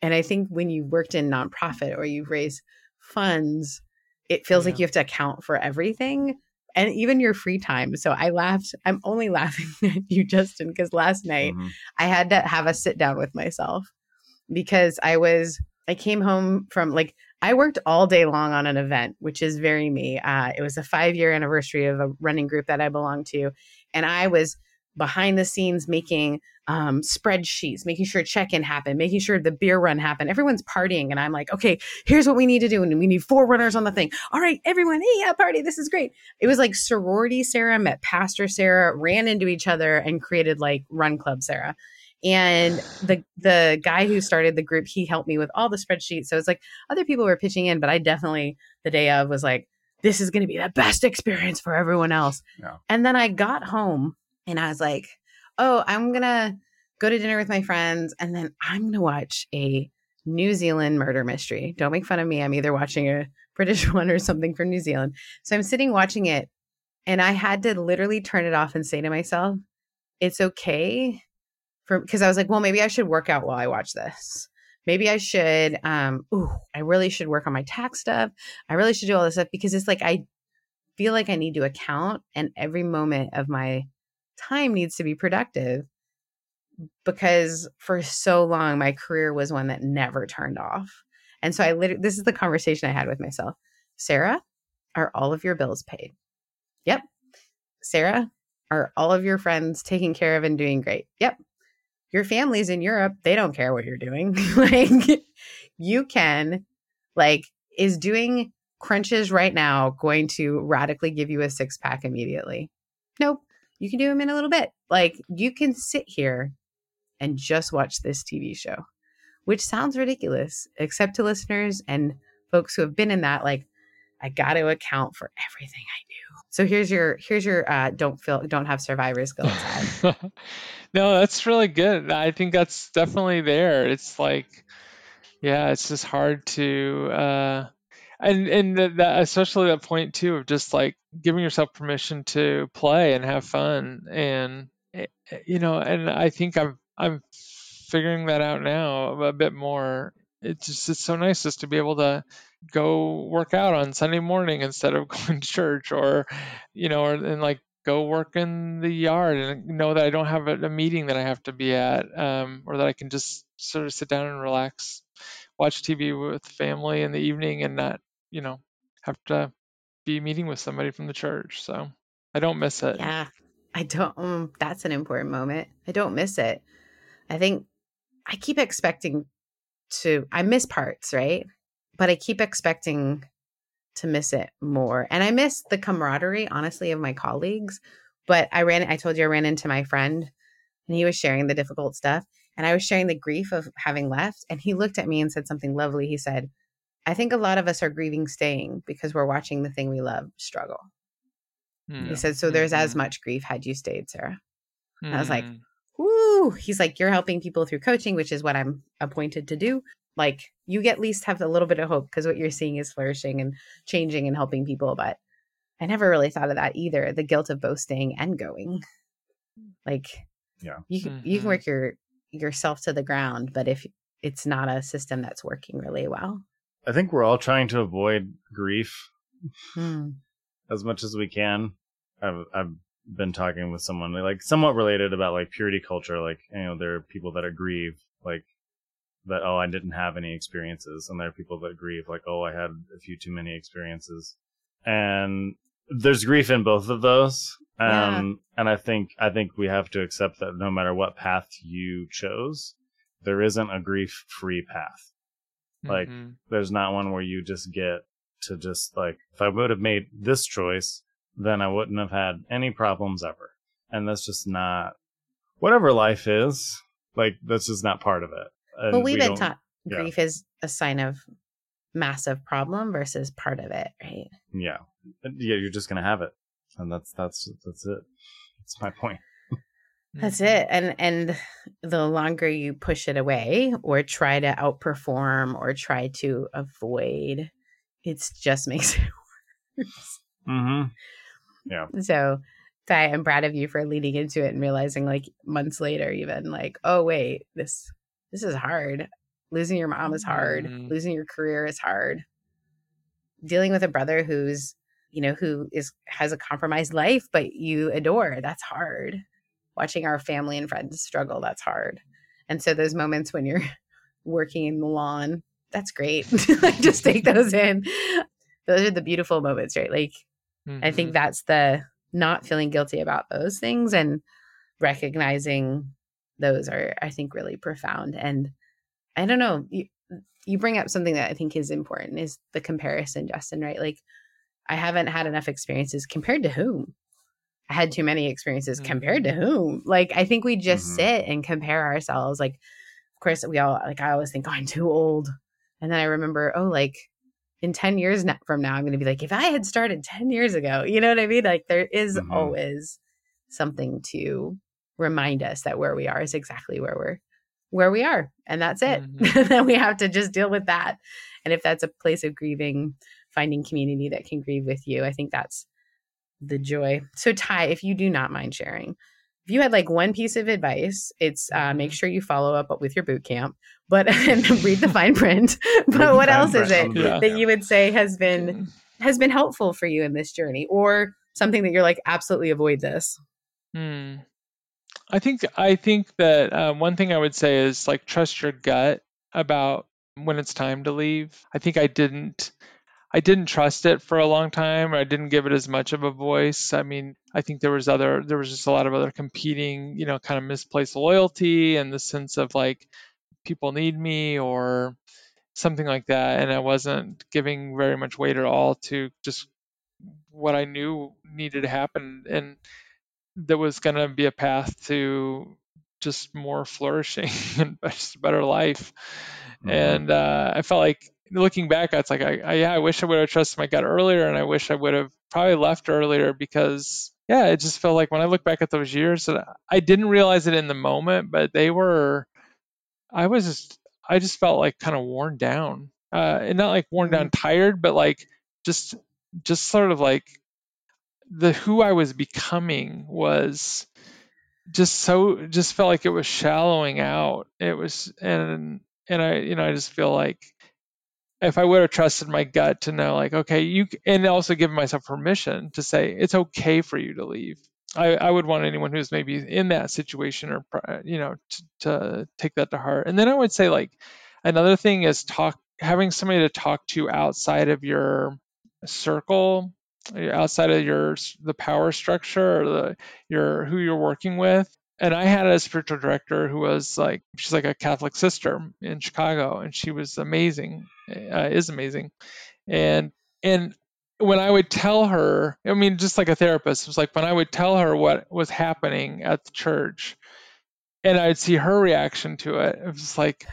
B: And I think when you worked in nonprofit or you've raised funds, it feels yeah. like you have to account for everything and even your free time. So I laughed. I'm only laughing at you, Justin, because last night mm-hmm. I had to have a sit down with myself because I was I came home from like I worked all day long on an event, which is very me. Uh, it was a five year anniversary of a running group that I belonged to, and I was behind the scenes making um, spreadsheets, making sure check in happened, making sure the beer run happened. Everyone's partying, and I'm like, okay, here's what we need to do, and we need four runners on the thing. All right, everyone, hey, yeah, party, this is great. It was like sorority Sarah met Pastor Sarah, ran into each other, and created like Run Club Sarah and the the guy who started the group he helped me with all the spreadsheets. So it's like other people were pitching in but i definitely the day of was like this is going to be the best experience for everyone else. Yeah. and then i got home and i was like oh i'm going to go to dinner with my friends and then i'm going to watch a new zealand murder mystery. Don't make fun of me. I'm either watching a british one or something from new zealand. So i'm sitting watching it and i had to literally turn it off and say to myself it's okay because I was like, well, maybe I should work out while I watch this. Maybe I should um ooh, I really should work on my tax stuff. I really should do all this stuff because it's like I feel like I need to account and every moment of my time needs to be productive because for so long my career was one that never turned off. And so I literally this is the conversation I had with myself. Sarah, are all of your bills paid? Yep. Sarah, are all of your friends taken care of and doing great? Yep your family's in Europe. They don't care what you're doing. like you can like is doing crunches right now going to radically give you a six pack immediately? Nope. You can do them in a little bit. Like you can sit here and just watch this TV show, which sounds ridiculous, except to listeners and folks who have been in that like I got to account for everything I do. So here's your here's your uh, don't feel don't have survivor's guilt.
C: no, that's really good. I think that's definitely there. It's like, yeah, it's just hard to, uh, and and that especially that point too of just like giving yourself permission to play and have fun, and eh, eh, you know, and I think I'm I'm figuring that out now a bit more. It's just it's so nice just to be able to go work out on Sunday morning instead of going to church or you know or and like go work in the yard and know that I don't have a, a meeting that I have to be at, um, or that I can just sort of sit down and relax, watch TV with family in the evening, and not, you know, have to be meeting with somebody from the church. So I don't miss it.
B: Yeah, I don't. Um, that's an important moment. I don't miss it. I think I keep expecting to. I miss parts, right? But I keep expecting to miss it more. And I miss the camaraderie, honestly, of my colleagues. But I ran, I told you I ran into my friend and he was sharing the difficult stuff. And I was sharing the grief of having left. And he looked at me and said something lovely. He said, I think a lot of us are grieving staying because we're watching the thing we love struggle. Mm. He said, So there's mm-hmm. as much grief had you stayed, Sarah. Mm. I was like, hmm. Woo. He's like, You're helping people through coaching, which is what I'm appointed to do like you at least have a little bit of hope because what you're seeing is flourishing and changing and helping people but i never really thought of that either the guilt of boasting and going like
A: yeah
B: you can you can
C: Mhm.
B: work your yourself to the ground but if it's not a system that's working really well
A: I think we're all trying to avoid grief
B: Hmm.
A: as much as we can. I've I've been talking with someone like somewhat related about like purity culture. Like you know, there are people that are grieve like that. Oh, I didn't have any experiences, and there are people that grieve like, oh, I had a few too many experiences, and there's grief in both of those.
B: Yeah.
A: Um, and I think I think we have to accept that no matter what path you chose, there isn't a grief free path like,
C: Mhm.
A: there's not one where you just get to just like if I would have made this choice, then I wouldn't have had any problems ever. And that's just not whatever life is, like that's just not part of it. And
B: well we've
A: we
B: been taught
A: yeah.
B: grief is a sign of massive problem versus part of it right
A: Yeah. Yeah, you're just gonna have it. And that's that's that's it. That's my point.
B: That's it. And and the longer you push it away or try to outperform or try to avoid, it just makes it worse.
A: Mm-hmm. Yeah.
B: So I am proud of you for leading into it and realizing like months later even like, oh wait, this this is hard. Losing your mom is hard.
C: Mhm.
B: Losing your career is hard. Dealing with a brother who's, you know, who is has a compromised life but you adore, that's hard watching our family and friends struggle that's hard and so those moments when you're working in the lawn that's great like just take those in those are the beautiful moments right like i think
C: Mhm.
B: that's the not feeling guilty about those things and recognizing those are i think really profound and i don't know you, you bring up something that i think is important is the comparison justin right like i haven't had enough experiences compared to whom I had too many experiences compared to whom? Like, I think we just
A: Mhm.
B: sit and compare ourselves. Like, of course, we all, like, I always think, oh, I'm too old. And then I remember, oh, like, in 10 years from now, I'm going to be like, if I had started 10 years ago, you know what I mean? Like, there is
A: Mhm.
B: always something to remind us that where we are is exactly where we're where we are and that's it
C: Mhm.
B: then we have to just deal with that and if that's a place of grieving finding community that can grieve with you i think that's the joy. So Ty, if you do not mind sharing, if you had like one piece of advice, it's uh, make sure you follow up with your boot camp, but and read the fine print. But what else is it
C: Yeah.
B: that you would say has been has been helpful for you in this journey, or something that you're like absolutely avoid this?
C: Hmm. I think I think that uh, one thing I would say is like trust your gut about when it's time to leave. I think I didn't I didn't trust it for a long time. Or I didn't give it as much of a voice. I mean, I think there was other there was just a lot of other competing, you know, kind of misplaced loyalty and the sense of like people need me or something like that and I wasn't giving very much weight at all to just what I knew needed to happen and there was going to be a path to just more flourishing and just a better life.
A: Mhm.
C: And uh, I felt like looking back, it's like, I, I, yeah, I wish I would have trusted my gut earlier and I wish I would have probably left earlier because, yeah, it just felt like when I look back at those years, I didn't realize it in the moment, but they were, I was just, I just felt like kind of worn down. Uh, and not like worn down tired, but like just, just sort of like the who I was becoming was just so just felt like it was shallowing out. It was and and I you know I just feel like if I would have trusted my gut to know like okay you and also give myself permission to say it's okay for you to leave. I, I would want anyone who's maybe in that situation or you know to, to take that to heart. And then I would say like another thing is talk having somebody to talk to outside of your circle outside of your the power structure or the your who you're working with. And i had a spiritual director who was like she's like a catholic sister in chicago and she was amazing uh, is amazing. And and when i would tell her i mean just like a therapist it was like when i would tell her what was happening at the church and i'd see her reaction to it it was like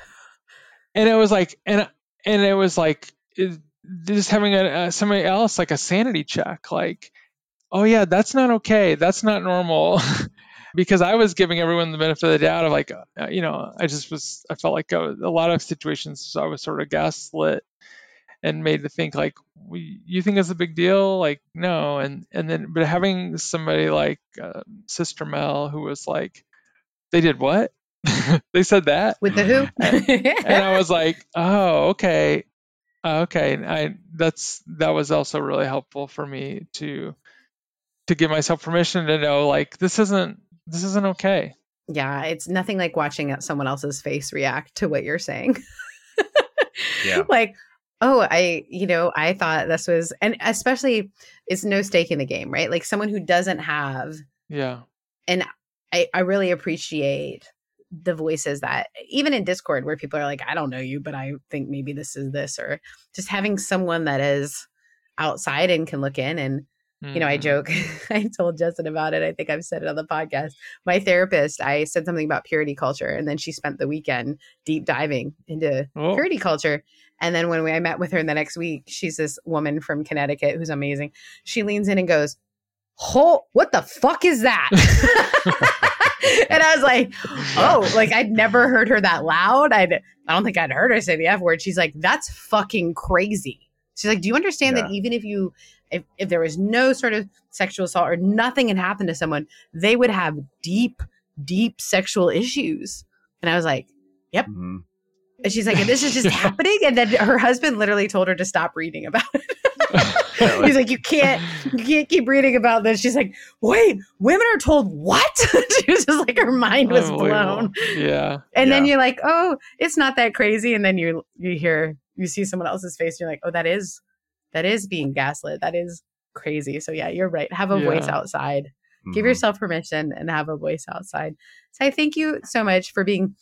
C: and it was like and and it was like it, just having a, uh, somebody else like a sanity check like oh yeah that's not okay that's not normal because I was giving everyone the benefit of the doubt of like, uh, you know, I just was, I felt like was, a lot of situations I was sort of gaslit and made to think like, you think it's a big deal? Like, no. And, and then, but having somebody like uh, Sister Mel who was like, they did what? they said that
B: with the who?
C: and I was like, oh, okay. Oh, okay, I that's that was also really helpful for me to to give myself permission to know like this isn't this isn't okay.
B: Yeah, it's nothing like watching someone else's face react to what you're saying.
A: yeah.
B: Like, oh, I, you know, I thought this was, and especially it's no stake in the game, right? Like someone who doesn't have,
C: yeah.
B: And I, I really appreciate the voices that even in Discord where people are like, I don't know you, but I think maybe this is this, or just having someone that is outside and can look in and you know, I mm-hmm. joke. I told Justin about it. I think I've said it on the podcast. My therapist, I said something about purity culture, and then she spent the weekend deep diving into oh. purity culture. And then when we, I met with her in the next week, she's this woman from Connecticut who's amazing. She leans in and goes, "Oh, what the fuck is that?" and I was like, "Oh, like I'd never heard her that loud. I'd, I don't think I'd heard her say the f word." She's like, "That's fucking crazy." She's like, "Do you understand yeah. that even if you if, if there was no sort of sexual assault or nothing had happened to someone, they would have deep, deep sexual issues. And I was like, yep. Mm-hmm. And she's like, and this is just happening. And then her husband literally told her to stop reading about it. He's like, you can't, you can't keep reading about this. She's like, wait, women are told what? she was just like, her mind was blown.
C: Yeah.
B: And
C: yeah.
B: then you're like, oh, it's not that crazy. And then you you hear, you see someone else's face. And you're like, oh, that is that is being gaslit. That is crazy. So yeah, you're right. Have a yeah. voice outside. Mm-hmm. Give yourself permission and have a voice outside. So I thank you so much for being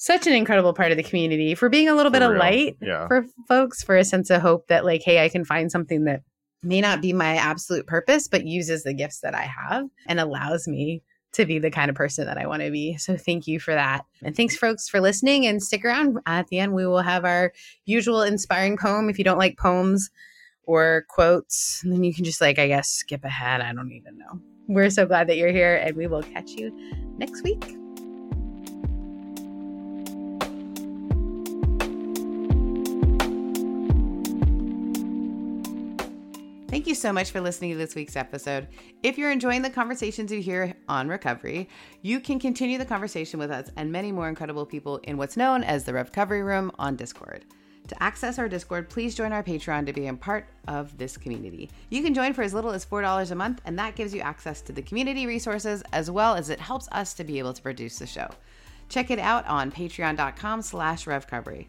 B: such an incredible part of the community, for being a little for bit real. of light
A: yeah.
B: for folks, for a sense of hope that like, hey, I can find something that may not be my absolute purpose, but uses the gifts that I have and allows me to be the kind of person that I want to be. So thank you for that. And thanks, folks, for listening. And stick around. At the end, we will have our usual inspiring poem. If you don't like poems or quotes, then you can just, like, I guess, skip ahead. I don't even know. We're so glad that you're here, and we will catch you next week. Thank you so much for listening to this week's episode. If you're enjoying the conversations you hear on REVcovery, you can continue the conversation with us and many more incredible people in what's known as the REVcovery Room on Discord. To access our Discord, please join our Patreon to be a part of this community. You can join for as little as $4 a month, and that gives you access to the community resources as well as it helps us to be able to produce the show. Check it out on patreon.com slash revcovery.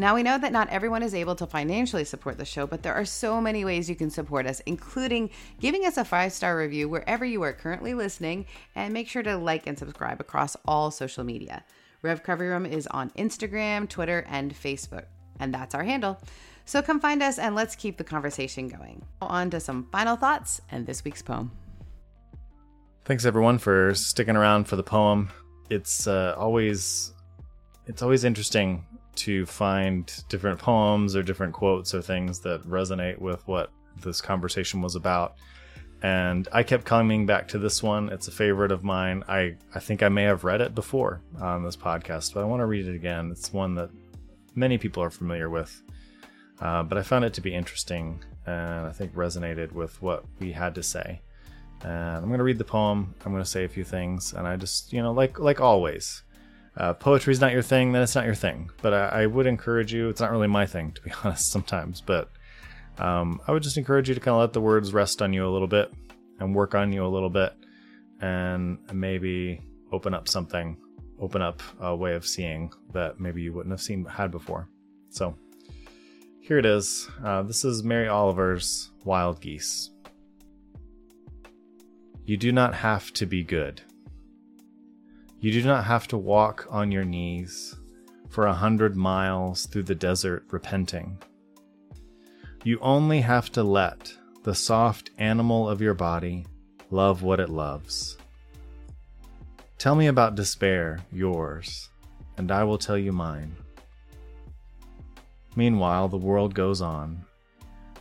B: Now, we know that not everyone is able to financially support the show, but there are so many ways you can support us, including giving us a five star review wherever you are currently listening, and make sure to like and subscribe across all social media. REVcovery Room is on Instagram, Twitter, and Facebook, and that's our handle. So come find us and let's keep the conversation going. On to some final thoughts and this week's poem.
A: Thanks everyone for sticking around for the poem. It's uh, always it's always interesting to find different poems or different quotes or things that resonate with what this conversation was about. And I kept coming back to this one. It's a favorite of mine. I, I think I may have read it before on this podcast, but I want to read it again. It's one that many people are familiar with. Uh, but I found it to be interesting and I think resonated with what we had to say. And I'm going to read the poem. I'm going to say a few things, and I just, you know, like like always, uh, poetry is not your thing, then it's not your thing. But I, I, would encourage you, it's not really my thing, to be honest, sometimes, but um, I would just encourage you to kind of let the words rest on you a little bit and work on you a little bit and maybe open up something, open up a way of seeing that maybe you wouldn't have seen had before. So here it is. Uh, this is Mary Oliver's Wild Geese. You do not have to be good. You do not have to walk on your knees for a hundred miles through the desert repenting. You only have to let the soft animal of your body love what it loves. Tell me about despair, yours, and I will tell you mine. Meanwhile, the world goes on.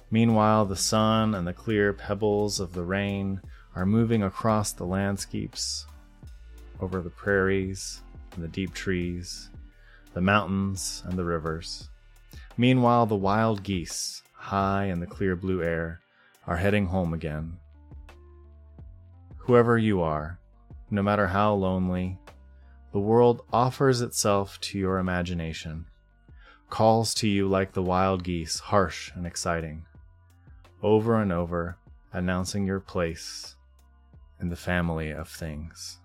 A: Meanwhile, the sun and the clear pebbles of the rain are moving across the landscapes over the prairies and the deep trees, the mountains and the rivers. Meanwhile, the wild geese, high in the clear blue air, are heading home again. Whoever you are, no matter how lonely, the world offers itself to your imagination, calls to you like the wild geese, harsh and exciting, over and over, announcing your place in the family of things.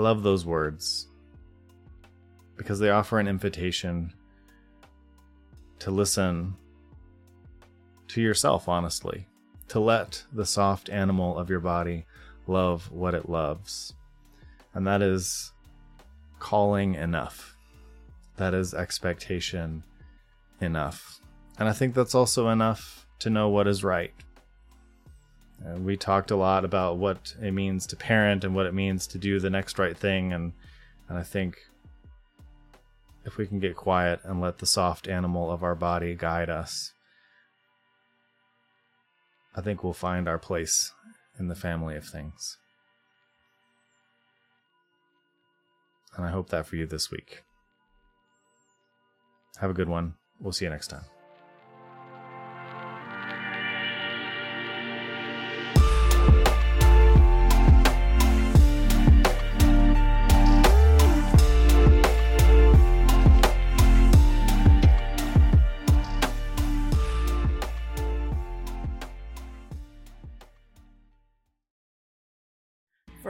A: I love those words because they offer an invitation to listen to yourself honestly, to let the soft animal of your body love what it loves. And that is calling enough. That is expectation enough. And I think that's also enough to know what is right. Uh, we talked a lot about what it means to parent and what it means to do the next right thing. And, and I think if we can get quiet and let the soft animal of our body guide us, I think we'll find our place in the family of things. And I hope that for you this week. Have a good one. We'll see you next time.